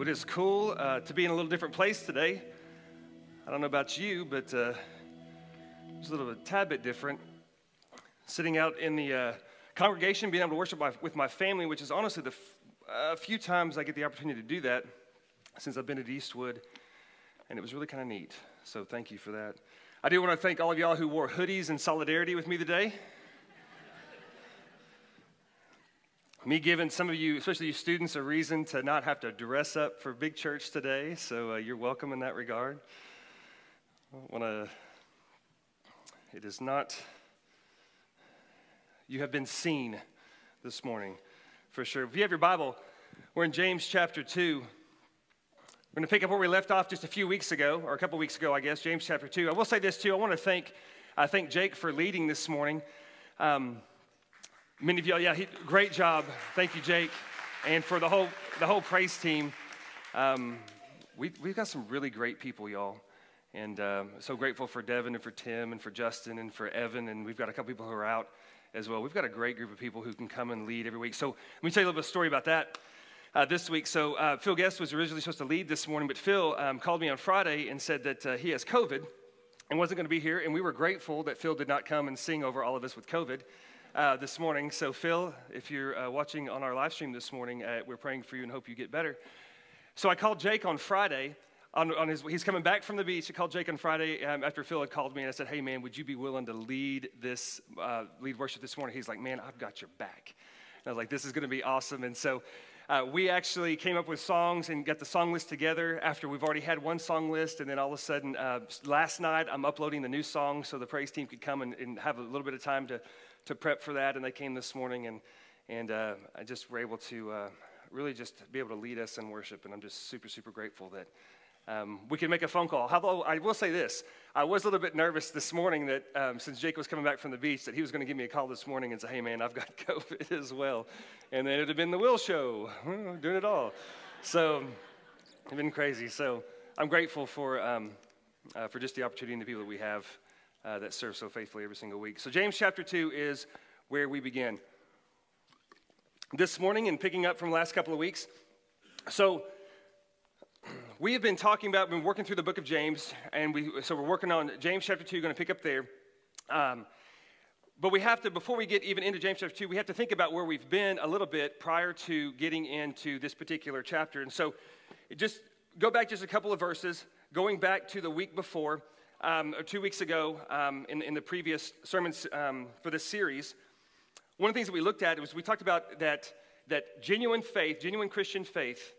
Well, it is cool uh, to be in a little different place today. I don't know about you, but uh, it's a little a tad bit different. Sitting out in the uh, congregation, being able to worship my, with my family, which is honestly the f- few times I get the opportunity to do that since I've been at Eastwood, and it was really kind of neat. So thank you for that. I do want to thank all of y'all who wore hoodies in solidarity with me today. Me giving some of you, especially you students, a reason to not have to dress up for big church today. So uh, you're welcome in that regard. I want to, it is not, you have been seen this morning for sure. If you have your Bible, we're in James chapter 2. We're going to pick up where we left off just a few weeks ago, or a couple weeks ago, I guess, James chapter 2. I will say this too. I want to thank, I thank Jake for leading this morning. Um, Many of y'all, yeah, he, great job. Thank you, Jake, and for the whole the whole praise team. Um, we, we've got some really great people, y'all, and um, so grateful for Devin and for Tim and for Justin and for Evan, and we've got a couple people who are out as well. We've got a great group of people who can come and lead every week. So let me tell you a little bit of story about that. Uh, this week. So, uh, Phil Guest was originally supposed to lead this morning, but Phil um, called me on Friday and said that uh, he has COVID and wasn't going to be here. And we were grateful that Phil did not come and sing over all of us with COVID uh, this morning. So, Phil, if you're uh, watching on our live stream this morning, uh, we're praying for you and hope you get better. So, I called Jake on Friday. On, on his, he's coming back from the beach. I called Jake on Friday um, after Phil had called me, and I said, "Hey, man, would you be willing to lead this uh, lead worship this morning?" He's like, "Man, I've got your back." And I was like, "This is going to be awesome." And so uh, we actually came up with songs and got the song list together after we've already had one song list. And then all of a sudden, uh, last night, I'm uploading the new song so the praise team could come and, and, have a little bit of time to to prep for that, and they came this morning, and and uh, I just were able to uh, really just be able to lead us in worship, and I'm just super super grateful that. Um, we can make a phone call. Although I will say this, I was a little bit nervous this morning that um, since Jake was coming back from the beach, that he was going to give me a call this morning and say, "Hey, man, I've got COVID as well," and then it'd have been the Will Show, doing it all. So it's been crazy. So I'm grateful for um, uh, for just the opportunity and the people that we have uh, that serve so faithfully every single week. So, James chapter 2 is where we begin. This morning, and picking up from the last couple of weeks, so we have been talking about, been working through the book of James, and we, so we're working on James chapter 2, going to pick up there. Um, but we have to, before we get even into James chapter 2, we have to think about where we've been a little bit prior to getting into this particular chapter. And so just go back just a couple of verses, going back to the week before um, two weeks ago um, in, in, the previous sermons um, for this series, one of the things that we looked at was we talked about that, that genuine faith, genuine Christian faith,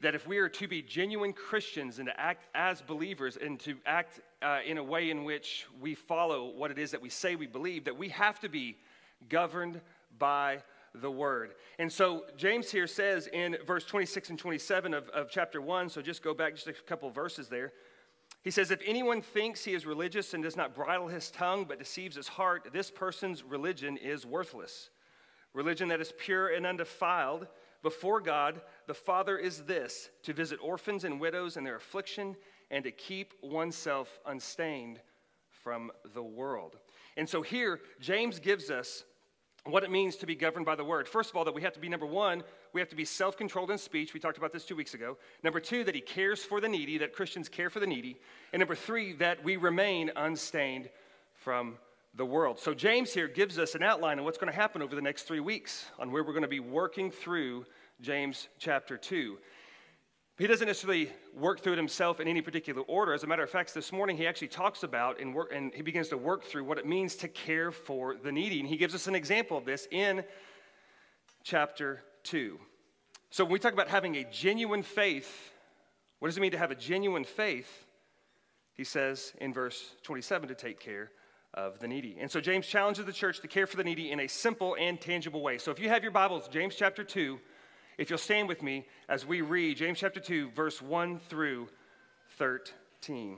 that if we are to be genuine Christians and to act as believers and to act uh, in a way in which we follow what it is that we say we believe, that we have to be governed by the word. And so James here says in verse 26 and 27 of, of chapter 1, so just go back just a couple verses there. He says, If anyone thinks he is religious and does not bridle his tongue but deceives his heart, this person's religion is worthless. Religion that is pure and undefiled before God, the Father, is this to visit orphans and widows in their affliction and to keep oneself unstained from the world. And so here, James gives us what it means to be governed by the word. First of all, that we have to be number one, we have to be self controlled in speech. We talked about this two weeks ago. Number two, that he cares for the needy, that Christians care for the needy. And number three, that we remain unstained from the world. So, James here gives us an outline of what's going to happen over the next three weeks on where we're going to be working through James chapter 2. He doesn't necessarily work through it himself in any particular order. As a matter of fact, this morning he actually talks about and, work, and he begins to work through what it means to care for the needy. And he gives us an example of this in chapter 2. So when we talk about having a genuine faith, what does it mean to have a genuine faith? He says in verse 27 to take care of the needy. And so James challenges the church to care for the needy in a simple and tangible way. So if you have your Bibles, James chapter 2, if you'll stand with me as we read James chapter 2, verse 1 through 13.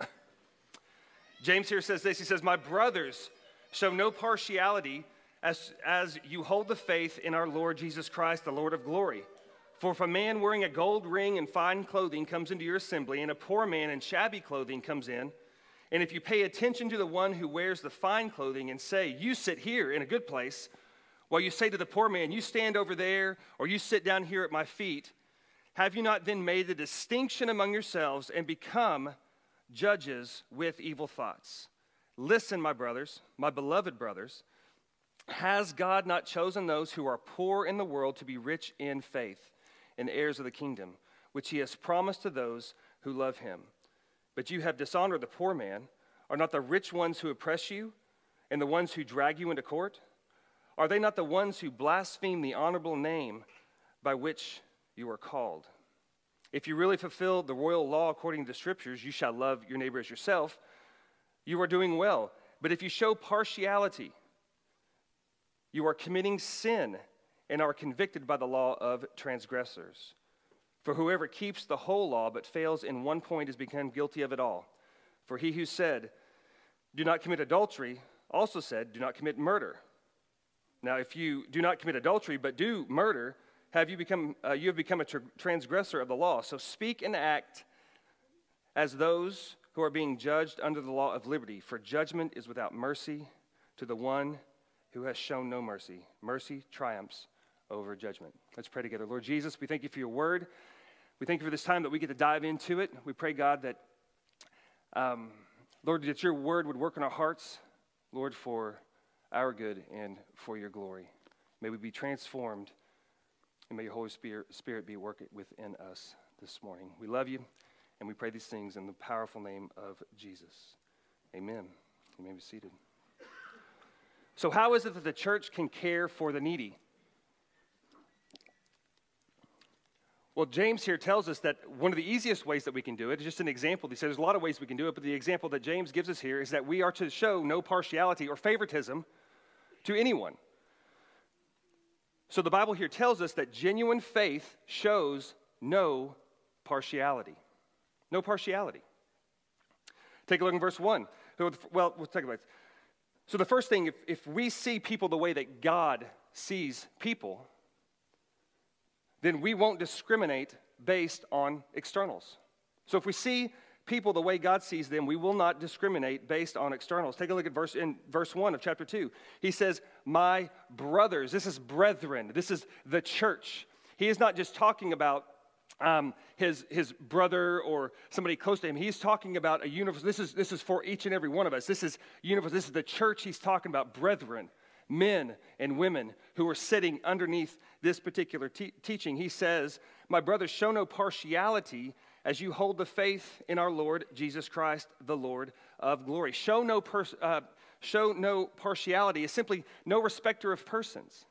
James here says this He says, My brothers, show no partiality as, as you hold the faith in our Lord Jesus Christ, the Lord of glory. For if a man wearing a gold ring and fine clothing comes into your assembly, and a poor man in shabby clothing comes in, and if you pay attention to the one who wears the fine clothing and say, You sit here in a good place, While you say to the poor man, You stand over there, or you sit down here at my feet, have you not then made the distinction among yourselves and become judges with evil thoughts? Listen, my brothers, my beloved brothers. Has God not chosen those who are poor in the world to be rich in faith and heirs of the kingdom, which he has promised to those who love him? But you have dishonored the poor man. Are not the rich ones who oppress you and the ones who drag you into court? Are they not the ones who blaspheme the honorable name by which you are called? If you really fulfill the royal law according to the scriptures, you shall love your neighbor as yourself, you are doing well. But if you show partiality, you are committing sin and are convicted by the law of transgressors. For whoever keeps the whole law but fails in one point is become guilty of it all. For he who said, Do not commit adultery, also said, Do not commit murder. Now, if you do not commit adultery but do murder, have you become uh, you have become a transgressor of the law. So speak and act as those who are being judged under the law of liberty, for judgment is without mercy to the one who has shown no mercy. Mercy triumphs over judgment. Let's pray together. Lord Jesus, we thank you for your word. We thank you for this time that we get to dive into it. We pray, God, that, um, Lord, that your word would work in our hearts, Lord, for our good and for your glory. May we be transformed, and may your Holy Spirit, Spirit be working within us this morning. We love you, and we pray these things in the powerful name of Jesus. Amen. You may be seated. So, how is it that the church can care for the needy? Well, James here tells us that one of the easiest ways that we can do it is just an example. He says there's a lot of ways we can do it, but the example that James gives us here is that we are to show no partiality or favoritism to anyone. So the Bible here tells us that genuine faith shows no partiality. No partiality. Take a look in verse 1. Well, we'll talk about it. So, the first thing, if, if we see people the way that God sees people, then we won't discriminate based on externals. So, if we see people the way God sees them, we will not discriminate based on externals. Take a look at verse in verse 1 of chapter 2. He says, "My brothers." This is brethren. This is the church. He is not just talking about um, his, his brother or somebody close to him. He's talking about a universe. This is, this is for each and every one of us. This is universe. This is the church he's talking about, brethren, men and women who are sitting underneath this particular te- teaching. He says, My brothers, show no partiality as you hold the faith in our Lord Jesus Christ, the Lord of glory. Show no, pers- uh, show no partiality is simply no respecter of persons.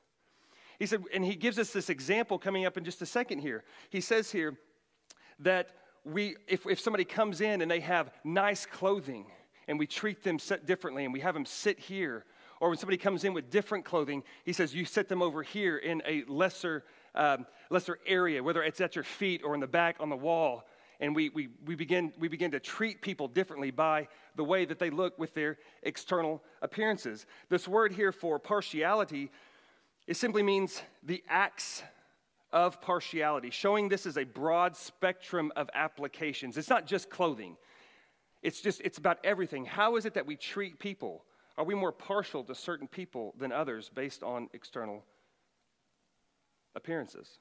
He said, and he gives us this example coming up in just a second here. He says here that we, if, if somebody comes in and they have nice clothing and we treat them differently and we have them sit here, or when somebody comes in with different clothing, he says, you set them over here in a lesser, um, lesser area, whether it's at your feet or in the back on the wall. And we, we, we, begin, we begin to treat people differently by the way that they look with their external appearances. This word here for partiality it simply means the acts of partiality, showing this is a broad spectrum of applications. It's not just clothing. It's just it's about everything. How is it that we treat people? Are we more partial to certain people than others based on external appearances?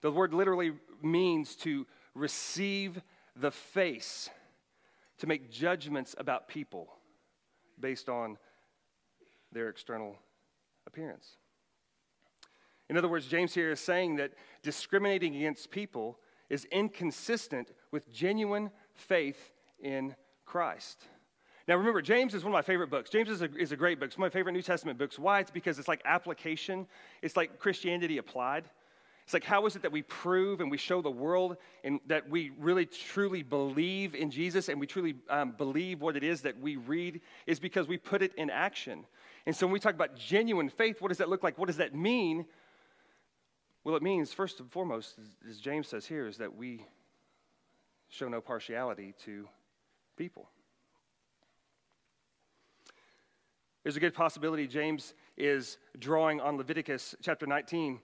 The word literally means to receive the face, to make judgments about people based on their external appearance. In other words, James here is saying that discriminating against people is inconsistent with genuine faith in Christ. Now, remember, James is one of my favorite books. James is a, is a great book. It's one of my favorite New Testament books. Why? It's because it's like application, it's like Christianity applied. It's like, how is it that we prove and we show the world and that we really truly believe in Jesus and we truly um, believe what it is that we read? Is because we put it in action. And so when we talk about genuine faith, what does that look like? What does that mean? Well, it means, first and foremost, as James says here, is that we show no partiality to people. There's a good possibility James is drawing on Leviticus chapter 19,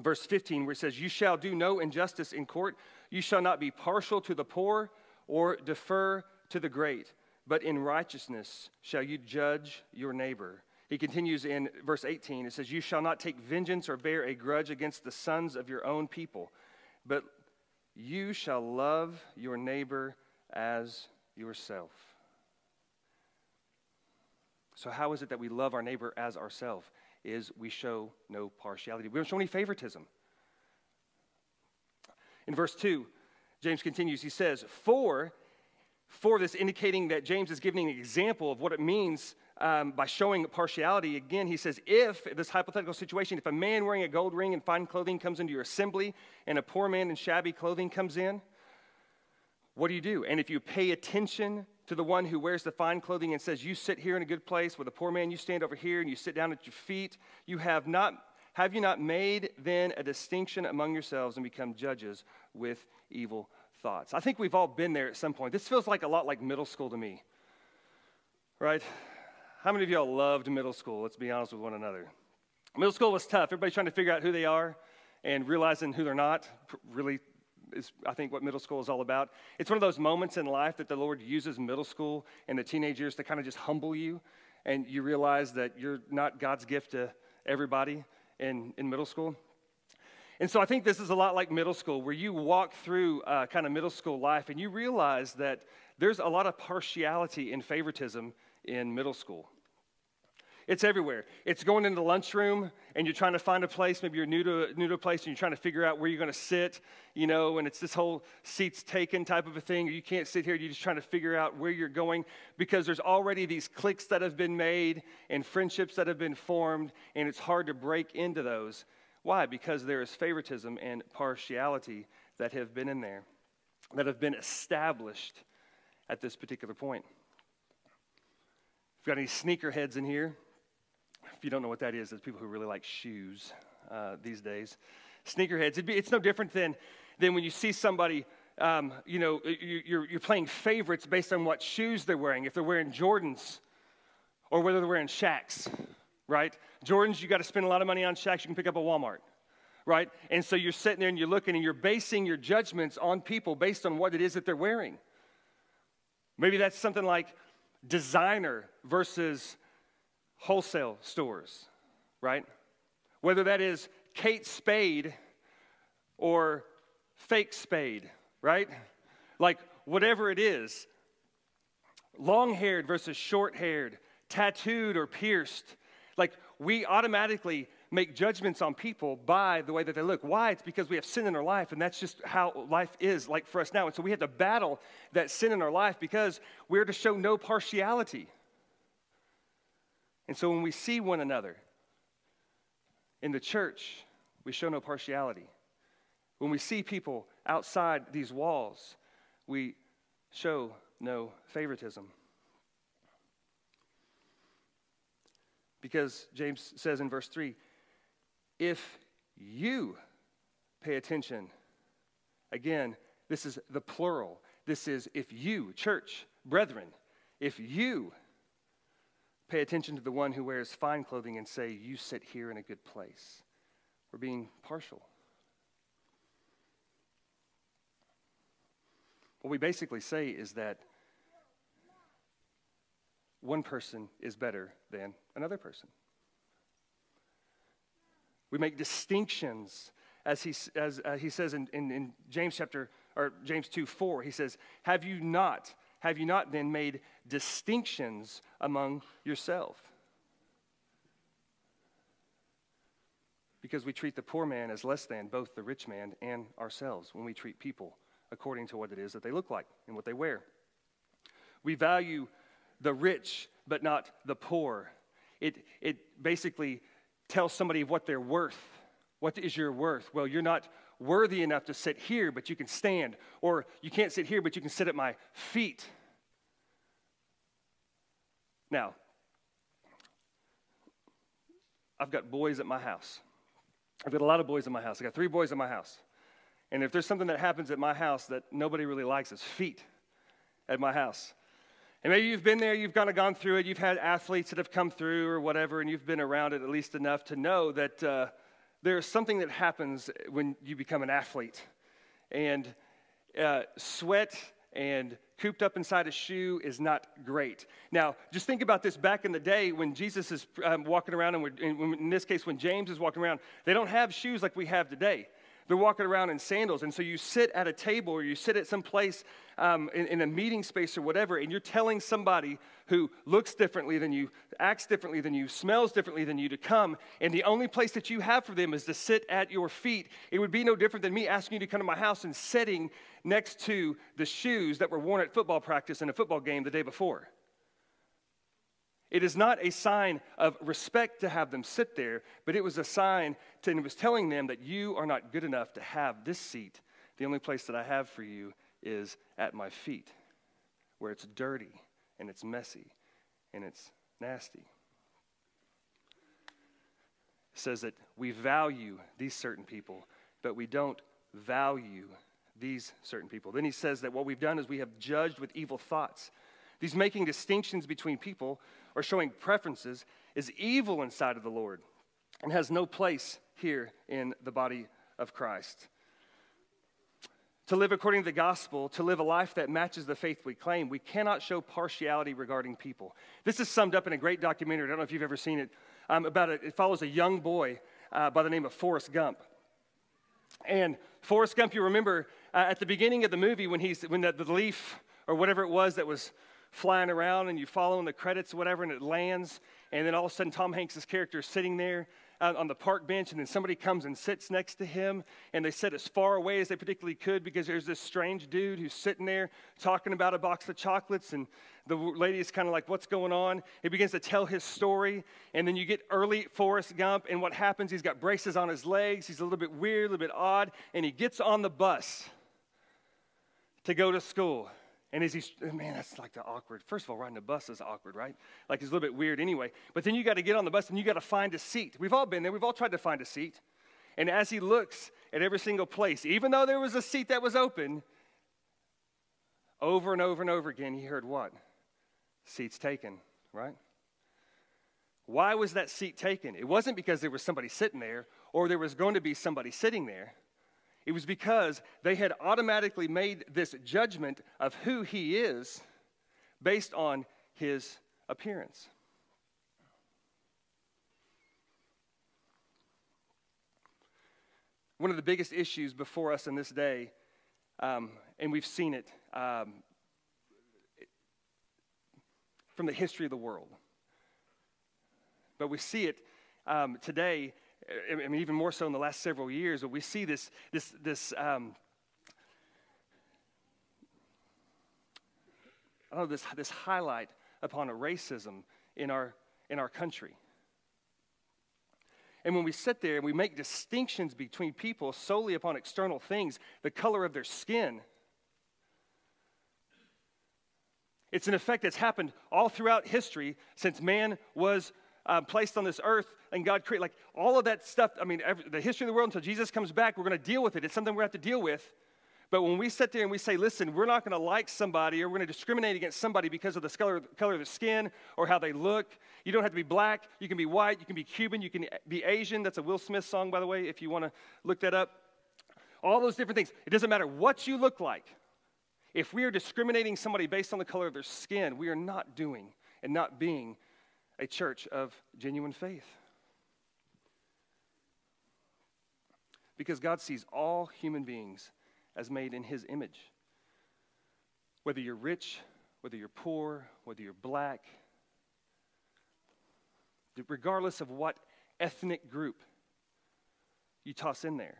verse 15, where it says, You shall do no injustice in court, you shall not be partial to the poor or defer to the great, but in righteousness shall you judge your neighbor. He continues in verse 18. It says, You shall not take vengeance or bear a grudge against the sons of your own people, but you shall love your neighbor as yourself. So, how is it that we love our neighbor as ourselves? Is we show no partiality. We don't show any favoritism. In verse 2, James continues, he says, For, for this indicating that James is giving an example of what it means um, by showing partiality. Again, he says, if this hypothetical situation, if a man wearing a gold ring and fine clothing comes into your assembly and a poor man in shabby clothing comes in, what do you do? And if you pay attention to the one who wears the fine clothing and says, You sit here in a good place, with a poor man, you stand over here and you sit down at your feet, you have not. Have you not made then a distinction among yourselves and become judges with evil thoughts? I think we've all been there at some point. This feels like a lot like middle school to me, right? How many of y'all loved middle school? Let's be honest with one another. Middle school was tough. Everybody trying to figure out who they are and realizing who they're not really is, I think, what middle school is all about. It's one of those moments in life that the Lord uses middle school and the teenage years to kind of just humble you, and you realize that you're not God's gift to everybody in, in middle school. And so I think this is a lot like middle school, where you walk through uh, kind of middle school life and you realize that there's a lot of partiality and favoritism in middle school. It's everywhere. It's going into the lunchroom and you're trying to find a place. Maybe you're new to, new to a place and you're trying to figure out where you're going to sit, you know, and it's this whole seats taken type of a thing. You can't sit here. You're just trying to figure out where you're going because there's already these cliques that have been made and friendships that have been formed, and it's hard to break into those. Why? Because there is favoritism and partiality that have been in there, that have been established at this particular point. If you've got any sneakerheads in here, if you don't know what that is, it's people who really like shoes uh, these days. Sneakerheads, be, it's no different than, than when you see somebody, um, you know, you're, you're playing favorites based on what shoes they're wearing. If they're wearing Jordans or whether they're wearing Shaqs, right? Jordans, you got to spend a lot of money on Shaqs you can pick up at Walmart, right? And so you're sitting there and you're looking and you're basing your judgments on people based on what it is that they're wearing. Maybe that's something like designer versus wholesale stores, right? Whether that is Kate Spade or fake Spade, right? Like whatever it is, long haired versus short haired, tattooed or pierced. Like we automatically make judgments on people by the way that they look. Why? It's because we have sin in our life, and that's just how life is like for us now. And so we have to battle that sin in our life because we're to show no partiality. And so when we see one another in the church, we show no partiality. When we see people outside these walls, we show no favoritism. Because James says in verse 3 if you pay attention, again, this is the plural. This is if you, church, brethren, if you pay attention to the one who wears fine clothing and say, You sit here in a good place. We're being partial. What we basically say is that one person is better than another person. We make distinctions, as he, as, uh, he says in, in, in James chapter, or James 2 4, he says, Have you not, have you not then made distinctions among yourself? Because we treat the poor man as less than both the rich man and ourselves when we treat people according to what it is that they look like and what they wear. We value the rich but not the poor. It, it basically tells somebody what they're worth. What is your worth? Well, you're not worthy enough to sit here, but you can stand. Or you can't sit here, but you can sit at my feet. Now, I've got boys at my house. I've got a lot of boys at my house. I've got three boys at my house. And if there's something that happens at my house that nobody really likes, it's feet at my house. And maybe you've been there, you've kind of gone through it, you've had athletes that have come through or whatever, and you've been around it at least enough to know that uh, there's something that happens when you become an athlete. And uh, sweat and cooped up inside a shoe is not great. Now, just think about this back in the day when Jesus is um, walking around, and in this case, when James is walking around, they don't have shoes like we have today. They're walking around in sandals. And so you sit at a table or you sit at some place um, in, in, a meeting space or whatever, and you're telling somebody who looks differently than you, acts differently than you, smells differently than you to come, and the only place that you have for them is to sit at your feet. It would be no different than me asking you to come to my house and sitting next to the shoes that were worn at football practice in a football game the day before. It is not a sign of respect to have them sit there, but it was a sign to, and it was telling them that you are not good enough to have this seat. The only place that I have for you is at my feet, where it's dirty and it's messy and it's nasty. It says that we value these certain people, but we don't value these certain people. Then he says that what we've done is we have judged with evil thoughts. These making distinctions between people or showing preferences is evil inside of the Lord and has no place here in the body of Christ. To live according to the gospel, to live a life that matches the faith we claim, we cannot show partiality regarding people. This is summed up in a great documentary. I don't know if you've ever seen it. Um, about it, it follows a young boy uh, by the name of Forrest Gump. And Forrest Gump, you remember uh, at the beginning of the movie when he's when the, the leaf or whatever it was that was flying around and you follow in the credits, whatever, and it lands. And then all of a sudden, Tom Hanks' character is sitting there on the park bench, and then somebody comes and sits next to him, and they sit as far away as they particularly could because there's this strange dude who's sitting there talking about a box of chocolates, and the lady is kind of like, What's going on? He begins to tell his story, and then you get early Forrest Gump, and what happens? He's got braces on his legs, he's a little bit weird, a little bit odd, and he gets on the bus to go to school. And as he's, oh, man, that's like the awkward. First of all, riding a bus is awkward, right? Like it's a little bit weird anyway. But then you got to get on the bus and you got to find a seat. We've all been there. We've all tried to find a seat. And as he looks at every single place, even though there was a seat that was open, over and over and over again, he heard what? Seats taken, right? Why was that seat taken? It wasn't because there was somebody sitting there or there was going to be somebody sitting there. It was because they had automatically made this judgment of who he is based on his appearance. One of the biggest issues before us in this day, um, and we've seen it um, from the history of the world, but we see it um, today I mean, even more so in the last several years, but we see this, this, this um, know, this, this highlight upon a racism in our, in our country. And when we sit there and we make distinctions between people solely upon external things, the color of their skin, it's an effect that's happened all throughout history since man was uh, placed on this earth and God created, like all of that stuff. I mean, every, the history of the world until Jesus comes back, we're going to deal with it. It's something we have to deal with. But when we sit there and we say, listen, we're not going to like somebody or we're going to discriminate against somebody because of the color, color of their skin or how they look, you don't have to be black. You can be white. You can be Cuban. You can be Asian. That's a Will Smith song, by the way, if you want to look that up. All those different things. It doesn't matter what you look like. If we are discriminating somebody based on the color of their skin, we are not doing and not being a church of genuine faith. Because God sees all human beings as made in His image. Whether you're rich, whether you're poor, whether you're black, regardless of what ethnic group you toss in there.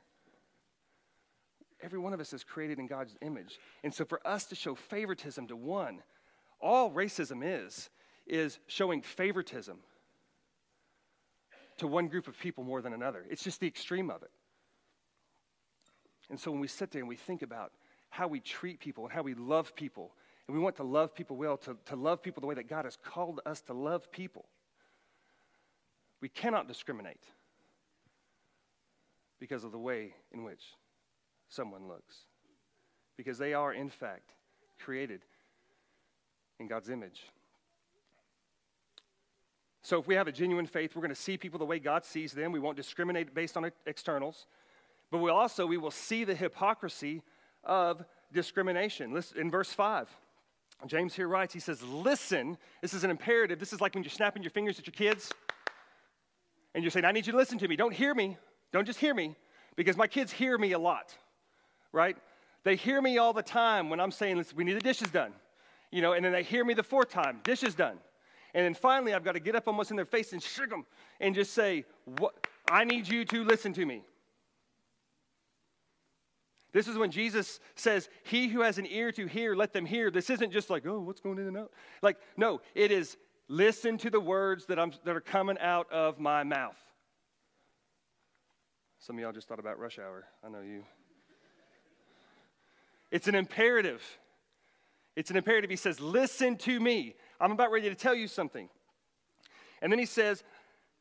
Every one of us is created in God's image. And so for us to show favoritism to one, all racism is, is showing favoritism to one group of people more than another. It's just the extreme of it. And so when we sit there and we think about how we treat people and how we love people, and we want to love people well, to, to love people the way that God has called us to love people, we cannot discriminate because of the way in which someone looks. Because they are, in fact, created in God's image. So if we have a genuine faith, we're going to see people the way God sees them. We won't discriminate based on externals. But we also we will see the hypocrisy of discrimination. Listen, in verse 5, James here writes, he says, Listen, this is an imperative. This is like when you're snapping your fingers at your kids and you're saying, I need you to listen to me. Don't hear me. Don't just hear me, because my kids hear me a lot, right? They hear me all the time when I'm saying, we need the dishes done, you know, and then they hear me the fourth time, dishes done. And then finally, I've got to get up almost in their face and shake them and just say, what? I need you to listen to me. This is when Jesus says, He who has an ear to hear, let them hear. This isn't just like, oh, what's going in and out? Like, no, it is listen to the words that, I'm, that are coming out of my mouth. Some of y'all just thought about rush hour. I know you. It's an imperative. It's an imperative. He says, Listen to me. I'm about ready to tell you something. And then he says,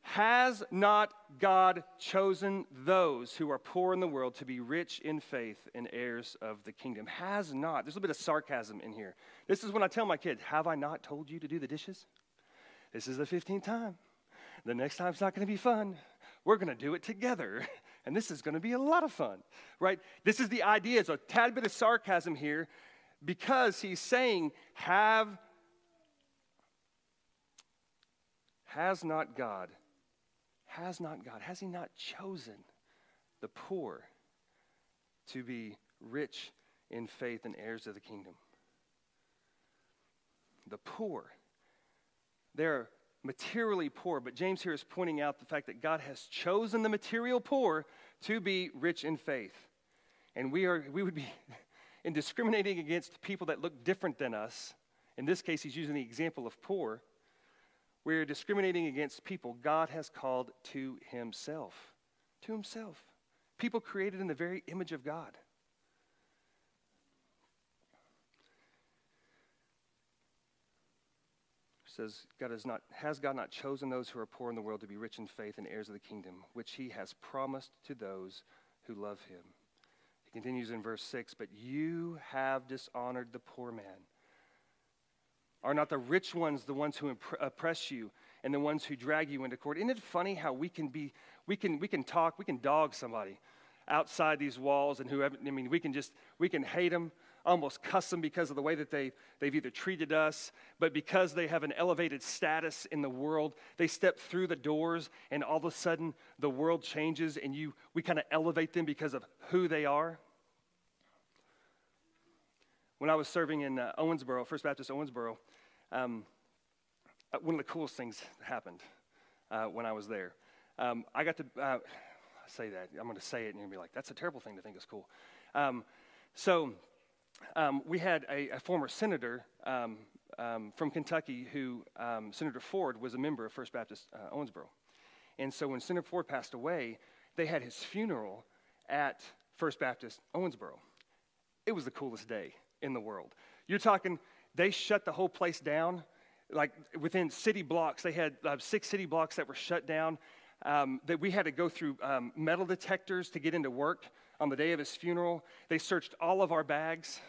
Has not God chosen those who are poor in the world to be rich in faith and heirs of the kingdom? Has not. There's a bit of sarcasm in here. This is when I tell my kids, Have I not told you to do the dishes? This is the 15th time. The next time's not going to be fun. We're going to do it together. And this is going to be a lot of fun, right? This is the idea. It's a tad bit of sarcasm here because he's saying, Have, has not God, has not God, has he not chosen the poor to be rich in faith and heirs of the kingdom? The poor. They're materially poor, but James here is pointing out the fact that God has chosen the material poor to be rich in faith. And we, are, we would be, in discriminating against people that look different than us, in this case, he's using the example of poor, we're discriminating against people God has called to himself. To himself. People created in the very image of God. says, God has, not, has God not chosen those who are poor in the world to be rich in faith and heirs of the kingdom, which he has promised to those who love him? He continues in verse 6 But you have dishonored the poor man. Are not the rich ones the ones who oppress you and the ones who drag you into court? Isn't it funny how we can be, we can, we can talk, we can dog somebody outside these walls and whoever, I mean, we can just, we can hate them almost cuss them because of the way that they, they've either treated us, but because they have an elevated status in the world, they step through the doors and all of a sudden the world changes and you, we kind of elevate them because of who they are. When I was serving in uh, Owensboro, First Baptist Owensboro, um, uh, one of the coolest things happened uh, when I was there. Um, I got to uh, say that. I'm going to say it, and you're going to be like, that's a terrible thing to think is cool. Um, so um, we had a, a former senator um, um, from Kentucky who, Senator Ford, was a member of First Baptist uh, Owensboro. And so when Senator Ford passed away, they had his funeral at First Baptist Owensboro. It was the coolest day in the world. You're talking, they shut the whole place down. Like within city blocks, they had uh, six city blocks that were shut down. Um, that we had to go through um, metal detectors to get into work on the day of his funeral. They searched all of our bags.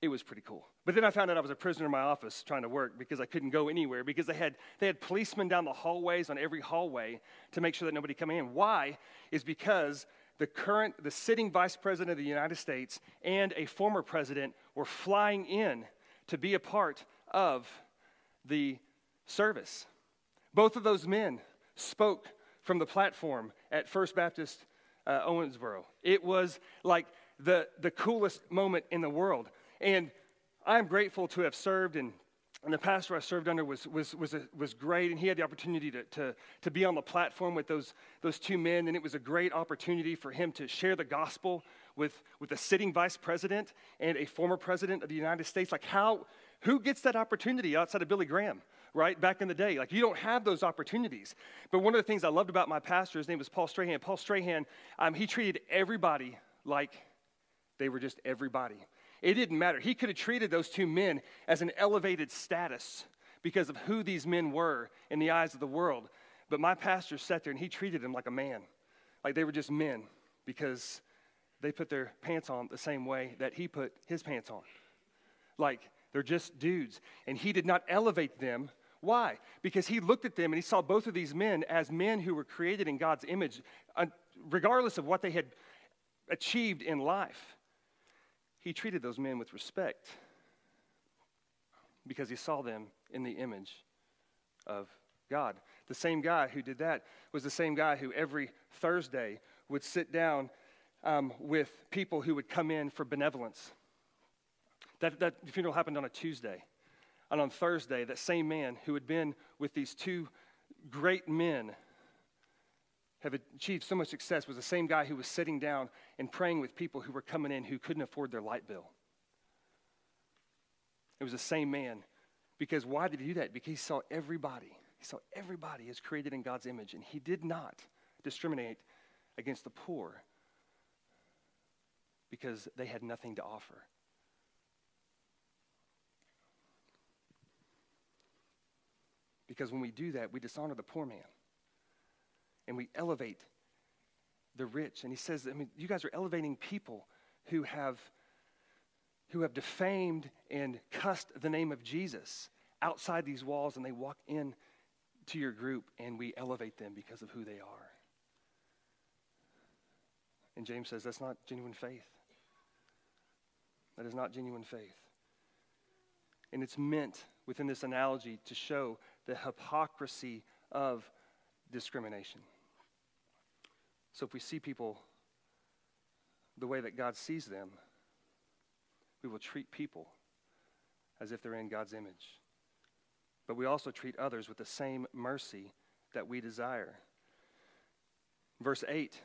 It was pretty cool. But then I found out I was a prisoner in my office trying to work because I couldn't go anywhere because they had, they had policemen down the hallways on every hallway to make sure that nobody came in. Why? Is because the current, the sitting vice president of the United States and a former president were flying in to be a part of the service. Both of those men spoke from the platform at First Baptist uh, Owensboro. It was like the, the coolest moment in the world. And I'm grateful to have served, and, and the pastor I served under was, was, was, a, was great, and he had the opportunity to, to, to be on the platform with those, those two men, and it was a great opportunity for him to share the gospel with, with a sitting vice president and a former president of the United States. Like, how, who gets that opportunity outside of Billy Graham? right? Back in the day. Like, you don't have those opportunities. But one of the things I loved about my pastor, his name was Paul Strahan. Paul Strahan, um, he treated everybody like they were just everybody. It didn't matter. He could have treated those two men as an elevated status because of who these men were in the eyes of the world. But my pastor sat there and he treated them like a man, like they were just men because they put their pants on the same way that he put his pants on. Like they're just dudes. And he did not elevate them why? Because he looked at them and he saw both of these men as men who were created in God's image, uh, regardless of what they had achieved in life. He treated those men with respect because he saw them in the image of God. The same guy who did that was the same guy who every Thursday would sit down um, with people who would come in for benevolence. That, that funeral happened on a Tuesday. And on Thursday, that same man who had been with these two great men have achieved so much success was the same guy who was sitting down and praying with people who were coming in who couldn't afford their light bill. It was the same man. Because why did he do that? Because he saw everybody. He saw everybody as created in God's image, and he did not discriminate against the poor because they had nothing to offer. Because when we do that, we dishonor the poor man and we elevate the rich. And he says, I mean, you guys are elevating people who have, who have defamed and cussed the name of Jesus outside these walls, and they walk in to your group, and we elevate them because of who they are. And James says that's not genuine faith. That is not genuine faith. And it's meant within this analogy to show the hypocrisy of discrimination. So if we see people the way that God sees them, we will treat people as if they're in God's image. But we also treat others with the same mercy that we desire. Verse 8,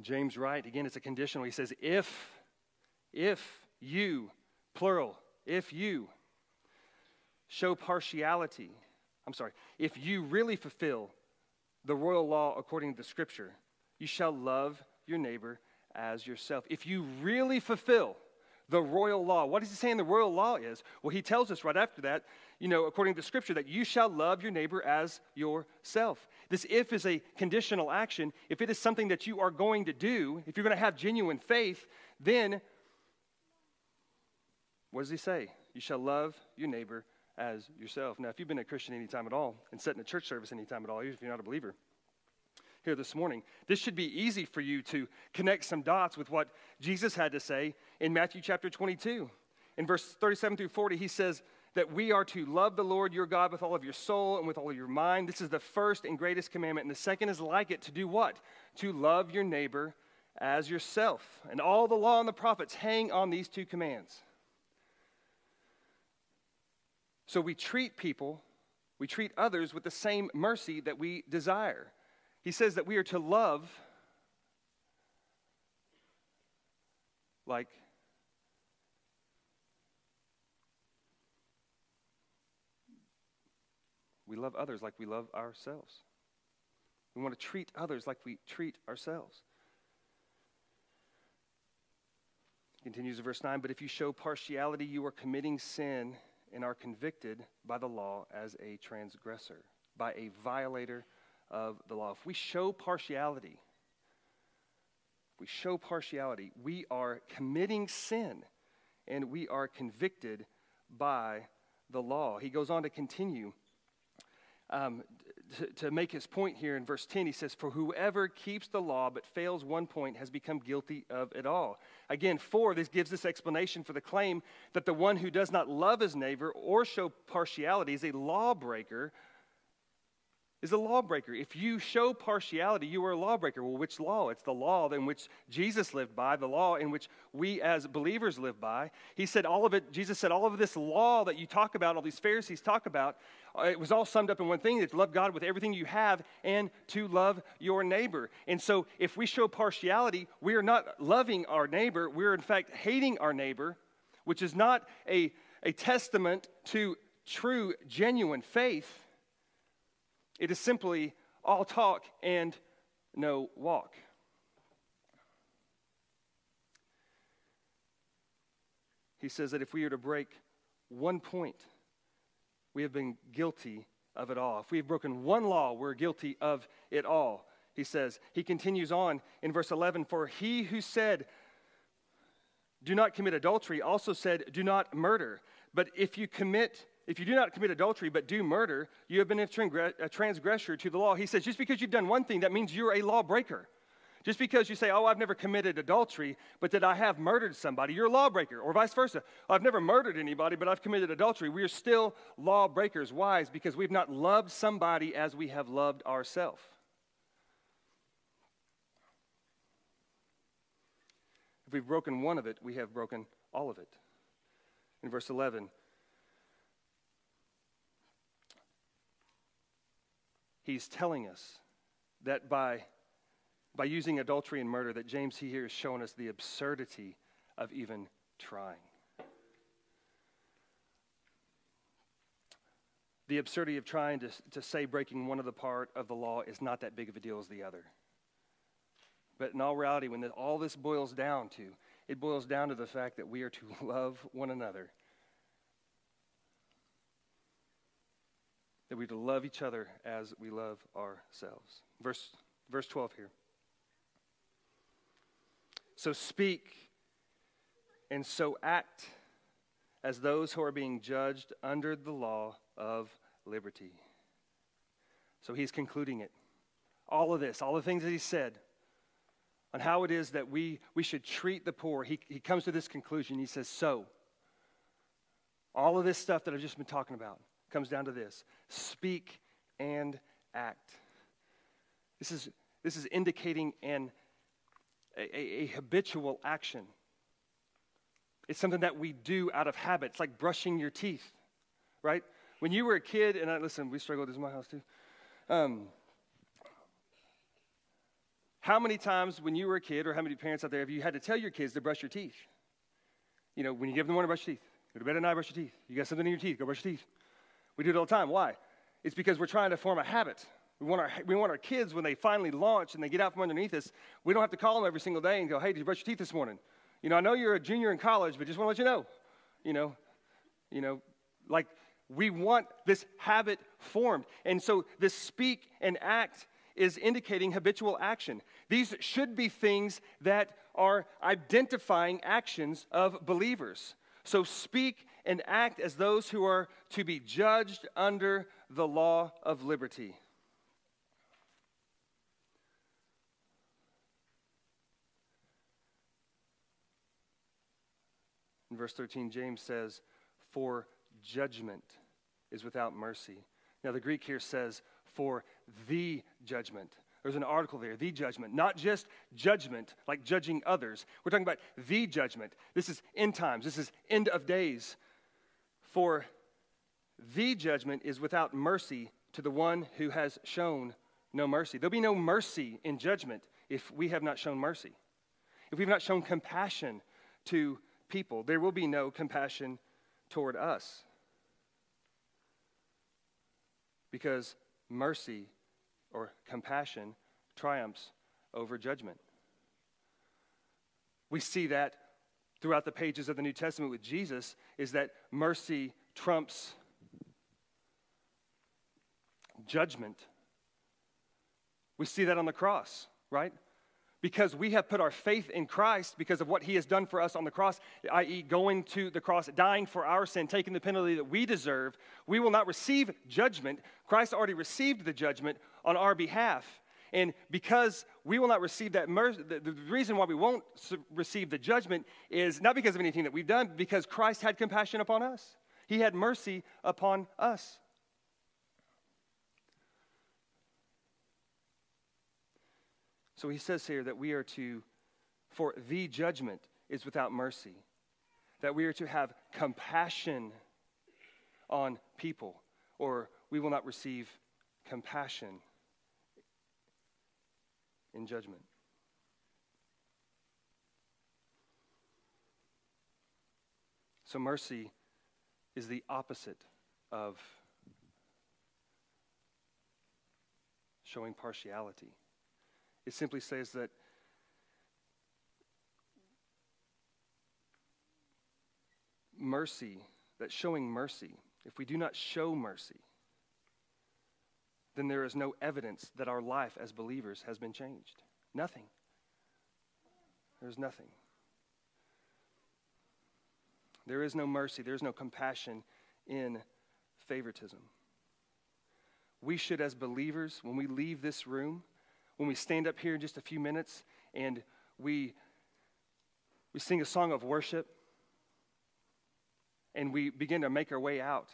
James Wright, again, it's a conditional. He says, If, if you, plural, if you show partiality, I'm sorry, if you really fulfill the royal law according to the scripture, you shall love your neighbor as yourself. If you really fulfill the royal law, what is he saying the royal law is? Well, he tells us right after that, you know, according to scripture, that you shall love your neighbor as yourself. This if is a conditional action. If it is something that you are going to do, if you're going to have genuine faith, then what does he say? You shall love your neighbor as yourself. Now, if you've been a Christian any time at all and sat in a church service any time at all, if you're not a believer, here this morning, this should be easy for you to connect some dots with what Jesus had to say in Matthew chapter 22. In verse 37 through 40, he says that we are to love the Lord your God with all of your soul and with all of your mind. This is the first and greatest commandment. And the second is like it to do what? To love your neighbor as yourself. And all the law and the prophets hang on these two commands. So we treat people, we treat others with the same mercy that we desire. He says that we are to love like we love others like we love ourselves. We want to treat others like we treat ourselves. Continues in verse 9, but if you show partiality, you are committing sin and are convicted by the law as a transgressor, by a violator of the law. If we show partiality, we show partiality, we are committing sin and we are convicted by the law. He goes on to continue um, to, to make his point here in verse 10, he says, For whoever keeps the law but fails one point has become guilty of it all. Again, four, this gives this explanation for the claim that the one who does not love his neighbor or show partiality is a lawbreaker is a lawbreaker. If you show partiality, you are a lawbreaker. Well, which law? It's the law in which Jesus lived by, the law in which we as believers live by. He said all of it, Jesus said, all of this law that you talk about, all these Pharisees talk about, uh, it was all summed up in one thing that to love God with everything you have and to love your neighbor. And so if we show partiality, we are not loving our neighbor, we're in fact hating our neighbor, which is not a, a testament to true, genuine faith it is simply all talk and no walk. He says that if we are to break one point, we have been guilty of it all. If we have broken one law, we're guilty of it all. He says, he continues on in verse 11 For he who said, Do not commit adultery, also said, Do not murder. But if you commit if you do not commit adultery but do murder, you have been a transgressor to the law. He says, just because you've done one thing, that means you're a lawbreaker. Just because you say, Oh, I've never committed adultery, but that I have murdered somebody, you're a lawbreaker, or vice versa. I've never murdered anybody, but I've committed adultery. We are still lawbreakers. Why? Because we've not loved somebody as we have loved ourselves. If we've broken one of it, we have broken all of it. In verse 11, he's telling us that by, by using adultery and murder, that James here is showing us the absurdity of even trying. The absurdity of trying to, to say breaking one of the part of the law is not that big of a deal as the other. But in all reality, when all this boils down to, it boils down to the fact that we are to love one another. That we to love each other as we love ourselves. Verse, verse 12 here. So speak and so act as those who are being judged under the law of liberty. So he's concluding it. All of this, all the things that he said, on how it is that we, we should treat the poor, he, he comes to this conclusion. He says, So, all of this stuff that I've just been talking about comes down to this speak and act. This is, this is indicating an, a, a, habitual action. It's something that we do out of habit. It's like brushing your teeth, right? When you were a kid, and I, listen, we struggle with this in my house too. Um, how many times when you were a kid, or how many parents out there have you had to tell your kids to brush your teeth? You know, when you give them the morning, brush your teeth, go to bed at night, brush your teeth. You got something in your teeth, go brush your teeth. We do it all the time. Why? It's because we're trying to form a habit. We want, our, we want our kids, when they finally launch and they get out from underneath us, we don't have to call them every single day and go, hey, did you brush your teeth this morning? You know, I know you're a junior in college, but just want to let you know. You know, you know, like we want this habit formed. And so this speak and act is indicating habitual action. These should be things that are identifying actions of believers. So speak and act as those who are to be judged under the law of liberty. In verse 13, James says, For judgment is without mercy. Now, the Greek here says, For the judgment. There's an article there, the judgment. Not just judgment, like judging others. We're talking about the judgment. This is end times, this is end of days. For the judgment is without mercy to the one who has shown no mercy. There'll be no mercy in judgment if we have not shown mercy. If we've not shown compassion to people, there will be no compassion toward us. Because mercy or compassion triumphs over judgment. We see that throughout the pages of the New Testament with Jesus is that mercy trumps judgment. We see that on the cross, right? Because we have put our faith in Christ because of what he has done for us on the cross, i.e., going to the cross, dying for our sin, taking the penalty that we deserve, we will not receive judgment. Christ already received the judgment on our behalf. And because we will not receive that mercy, the, the, reason why we won't receive the judgment is not because of anything that we've done, because Christ had compassion upon us. He had mercy upon us. So he says here that we are to, for the judgment is without mercy, that we are to have compassion on people, or we will not receive compassion in judgment. So, mercy is the opposite of showing partiality. It simply says that mercy, that showing mercy, if we do not show mercy, then there is no evidence that our life as believers has been changed. Nothing. There's nothing. There is no mercy, there is no compassion in favoritism. We should, as believers, when we leave this room, when we stand up here in just a few minutes and we, we sing a song of worship and we begin to make our way out.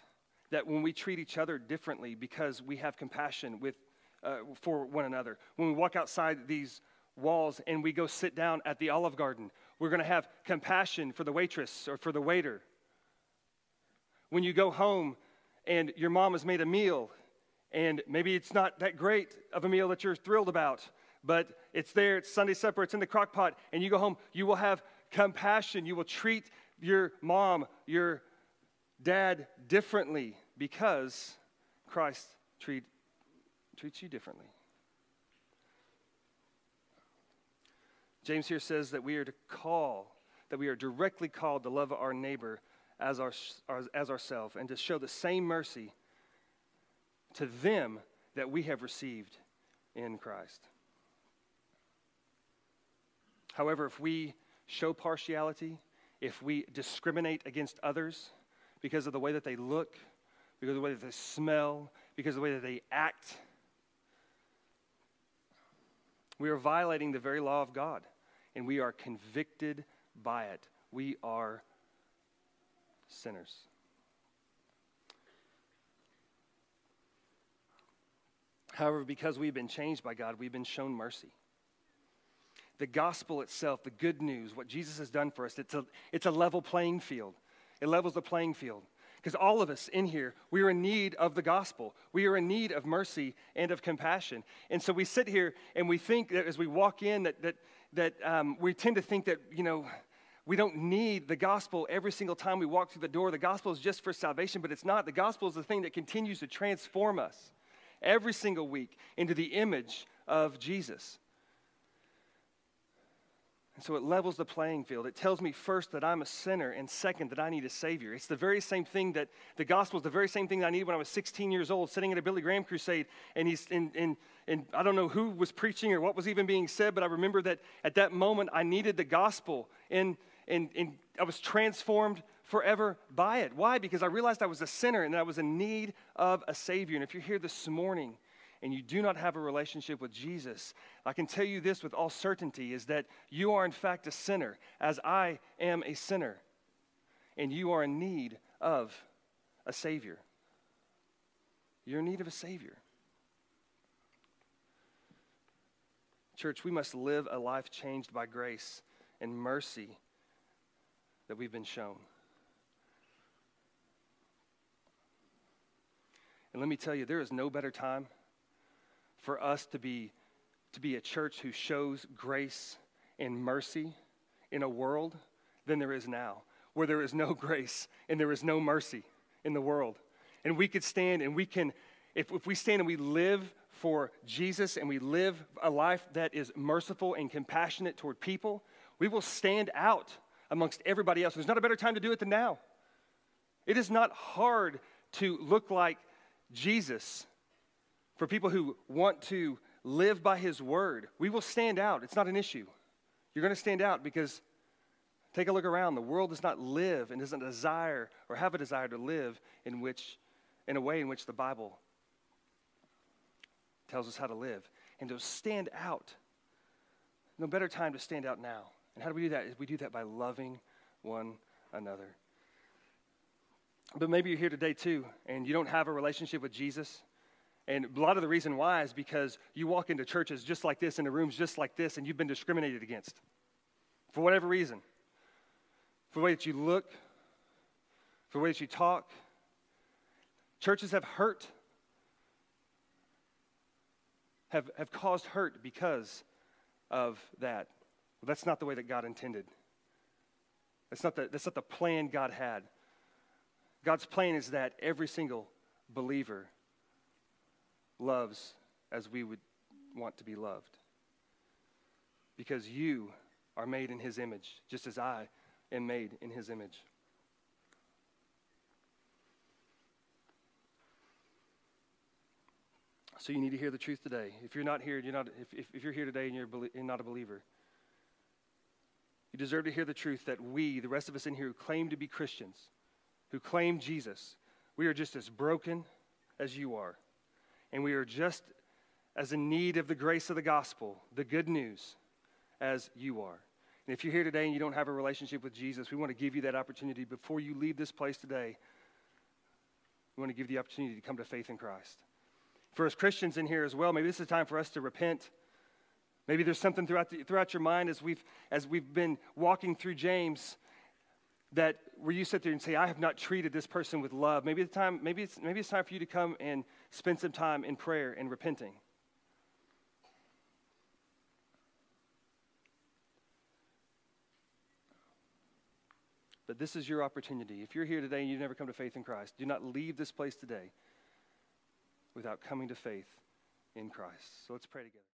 That when we treat each other differently because we have compassion with, uh, for one another, when we walk outside these walls and we go sit down at the Olive Garden, we're going to have compassion for the waitress or for the waiter. When you go home and your mom has made a meal and maybe it's not that great of a meal that you're thrilled about, but it's there, it's Sunday supper, it's in the crock pot, and you go home, you will have compassion. You will treat your mom, your dad differently because Christ treat, treats you differently. James here says that we are to call, that we are directly called to love our neighbor as, our, as ourselves and to show the same mercy to them that we have received in Christ. However, if we show partiality, if we discriminate against others because of the way that they look, because of the way that they smell, because of the way that they act, we are violating the very law of God and we are convicted by it. We are sinners. However, because we've been changed by God, we've been shown mercy. The gospel itself, the good news, what Jesus has done for us, it's a, it's a level playing field. It levels the playing field. Because all of us in here, we are in need of the gospel. We are in need of mercy and of compassion. And so we sit here and we think that as we walk in, that, that, that um, we tend to think that, you know, we don't need the gospel every single time we walk through the door. The gospel is just for salvation, but it's not. The gospel is the thing that continues to transform us every single week into the image of Jesus. And so it levels the playing field. It tells me first that I'm a sinner, and second, that I need a Savior. It's the very same thing that the gospel is the very same thing that I needed when I was 16 years old, sitting at a Billy Graham crusade. And he's in, in, in, I don't know who was preaching or what was even being said, but I remember that at that moment I needed the gospel. And, and, and I was transformed forever by it. Why? Because I realized I was a sinner and that I was in need of a Savior. And if you're here this morning and you do not have a relationship with Jesus, I can tell you this with all certainty is that you are in fact a sinner, as I am a sinner. And you are in need of a Savior. You're in need of a Savior. Church, we must live a life changed by grace and mercy that we've been shown. And let me tell you, there is no better time for us to be, to be a church who shows grace and mercy in a world than there is now, where there is no grace and there is no mercy in the world. And we could stand and we can, if, if we stand and we live for Jesus and we live a life that is merciful and compassionate toward people, we will stand out amongst everybody else. There's not a better time to do it than now. It is not hard to look like Jesus, for people who want to live by his word, we will stand out. It's not an issue. You're going to stand out because take a look around. The world does not live and doesn't desire or have a desire to live in which in a way in which the Bible tells us how to live. And to stand out. No better time to stand out now. And how do we do that? We do that by loving one another. But maybe you're here today too, and you don't have a relationship with Jesus. And a lot of the reason why is because you walk into churches just like this, into rooms just like this, and you've been discriminated against for whatever reason. For the way that you look, for the way that you talk. Churches have hurt, have, have caused hurt because of that. Well, that's not the way that God intended. That's not the, that's not the plan God had. God's plan is that every single believer loves as we would want to be loved. Because you are made in his image, just as I am made in his image. So you need to hear the truth today. If you're not here, you're not, if, if, if you're here today and you're, you're not a believer, you deserve to hear the truth that we, the rest of us in here who claim to be Christians, who claim Jesus, we are just as broken as you are. And we are just as in need of the grace of the gospel, the good news, as you are. And if you're here today and you don't have a relationship with Jesus, we want to give you that opportunity before you leave this place today. We want to give you the opportunity to come to faith in Christ. For us Christians in here as well, maybe this is a time for us to repent. Maybe there's something throughout, the, throughout your mind as we've, as we've been walking through James that where you sit there and say, I have not treated this person with love. Maybe, the time, maybe, it's, maybe it's time for you to come and spend some time in prayer and repenting. But this is your opportunity. If you're here today and you've never come to faith in Christ, do not leave this place today without coming to faith in Christ. So let's pray together.